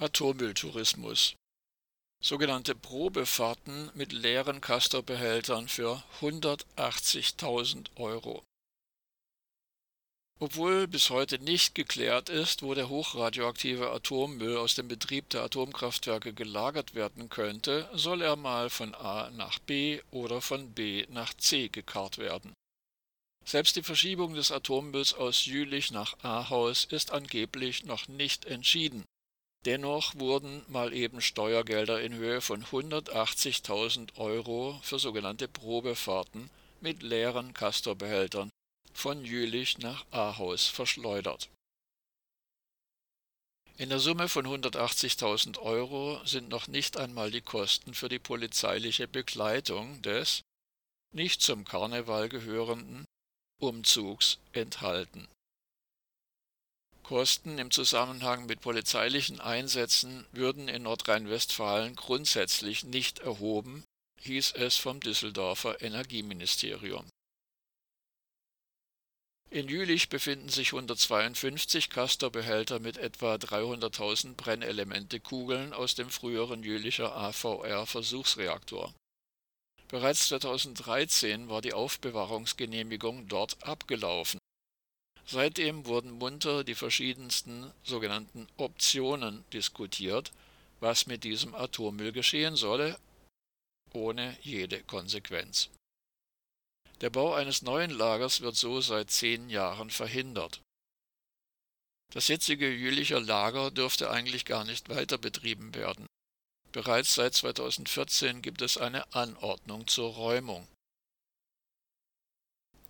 Atommülltourismus. Sogenannte Probefahrten mit leeren Castor-Behältern für 180.000 Euro. Obwohl bis heute nicht geklärt ist, wo der hochradioaktive Atommüll aus dem Betrieb der Atomkraftwerke gelagert werden könnte, soll er mal von A nach B oder von B nach C gekarrt werden. Selbst die Verschiebung des Atommülls aus Jülich nach Ahaus ist angeblich noch nicht entschieden. Dennoch wurden mal eben Steuergelder in Höhe von 180.000 Euro für sogenannte Probefahrten mit leeren Castorbehältern von Jülich nach Ahaus verschleudert. In der Summe von 180.000 Euro sind noch nicht einmal die Kosten für die polizeiliche Begleitung des nicht zum Karneval gehörenden Umzugs enthalten. Kosten im Zusammenhang mit polizeilichen Einsätzen würden in Nordrhein-Westfalen grundsätzlich nicht erhoben, hieß es vom Düsseldorfer Energieministerium. In Jülich befinden sich 152 Castor-Behälter mit etwa 300.000 Brennelemente-Kugeln aus dem früheren Jülicher AVR-Versuchsreaktor. Bereits 2013 war die Aufbewahrungsgenehmigung dort abgelaufen. Seitdem wurden munter die verschiedensten sogenannten Optionen diskutiert, was mit diesem Atommüll geschehen solle, ohne jede Konsequenz. Der Bau eines neuen Lagers wird so seit zehn Jahren verhindert. Das jetzige Jülicher Lager dürfte eigentlich gar nicht weiter betrieben werden. Bereits seit 2014 gibt es eine Anordnung zur Räumung.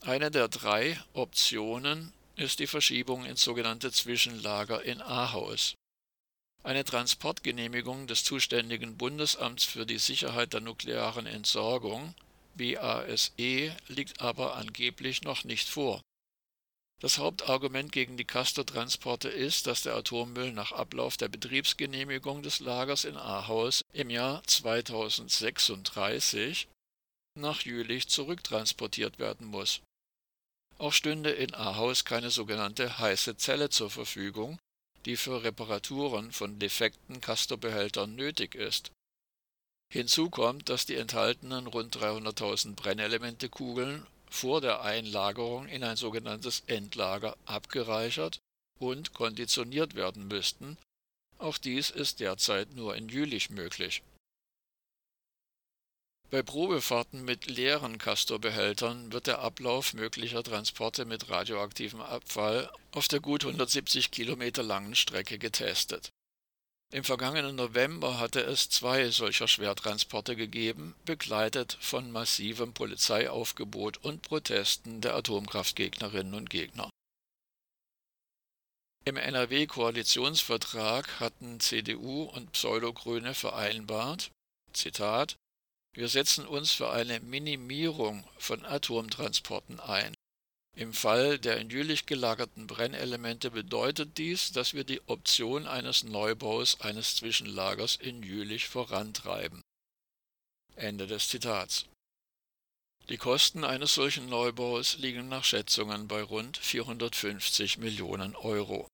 Eine der drei Optionen ist die Verschiebung ins sogenannte Zwischenlager in Ahaus. Eine Transportgenehmigung des zuständigen Bundesamts für die Sicherheit der nuklearen Entsorgung BASE liegt aber angeblich noch nicht vor. Das Hauptargument gegen die Castor-Transporte ist, dass der Atommüll nach Ablauf der Betriebsgenehmigung des Lagers in Ahaus im Jahr 2036 nach Jülich zurücktransportiert werden muss. Auch stünde in Ahaus keine sogenannte heiße Zelle zur Verfügung, die für Reparaturen von defekten Castor-Behältern nötig ist Hinzu kommt, dass die enthaltenen rund 300.000 Brennelementekugeln vor der Einlagerung in ein sogenanntes Endlager abgereichert und konditioniert werden müssten. Auch dies ist derzeit nur in Jülich möglich. Bei Probefahrten mit leeren Castor-Behältern wird der Ablauf möglicher Transporte mit radioaktivem Abfall auf der gut 170 Kilometer langen Strecke getestet. Im vergangenen November hatte es zwei solcher Schwertransporte gegeben, begleitet von massivem Polizeiaufgebot und Protesten der Atomkraftgegnerinnen und Gegner. Im NRW-Koalitionsvertrag hatten CDU und Pseudogrüne vereinbart, Zitat, wir setzen uns für eine Minimierung von Atomtransporten ein. Im Fall der in Jülich gelagerten Brennelemente bedeutet dies, dass wir die Option eines Neubaus eines Zwischenlagers in Jülich vorantreiben. Ende des Zitats. Die Kosten eines solchen Neubaus liegen nach Schätzungen bei rund 450 Millionen Euro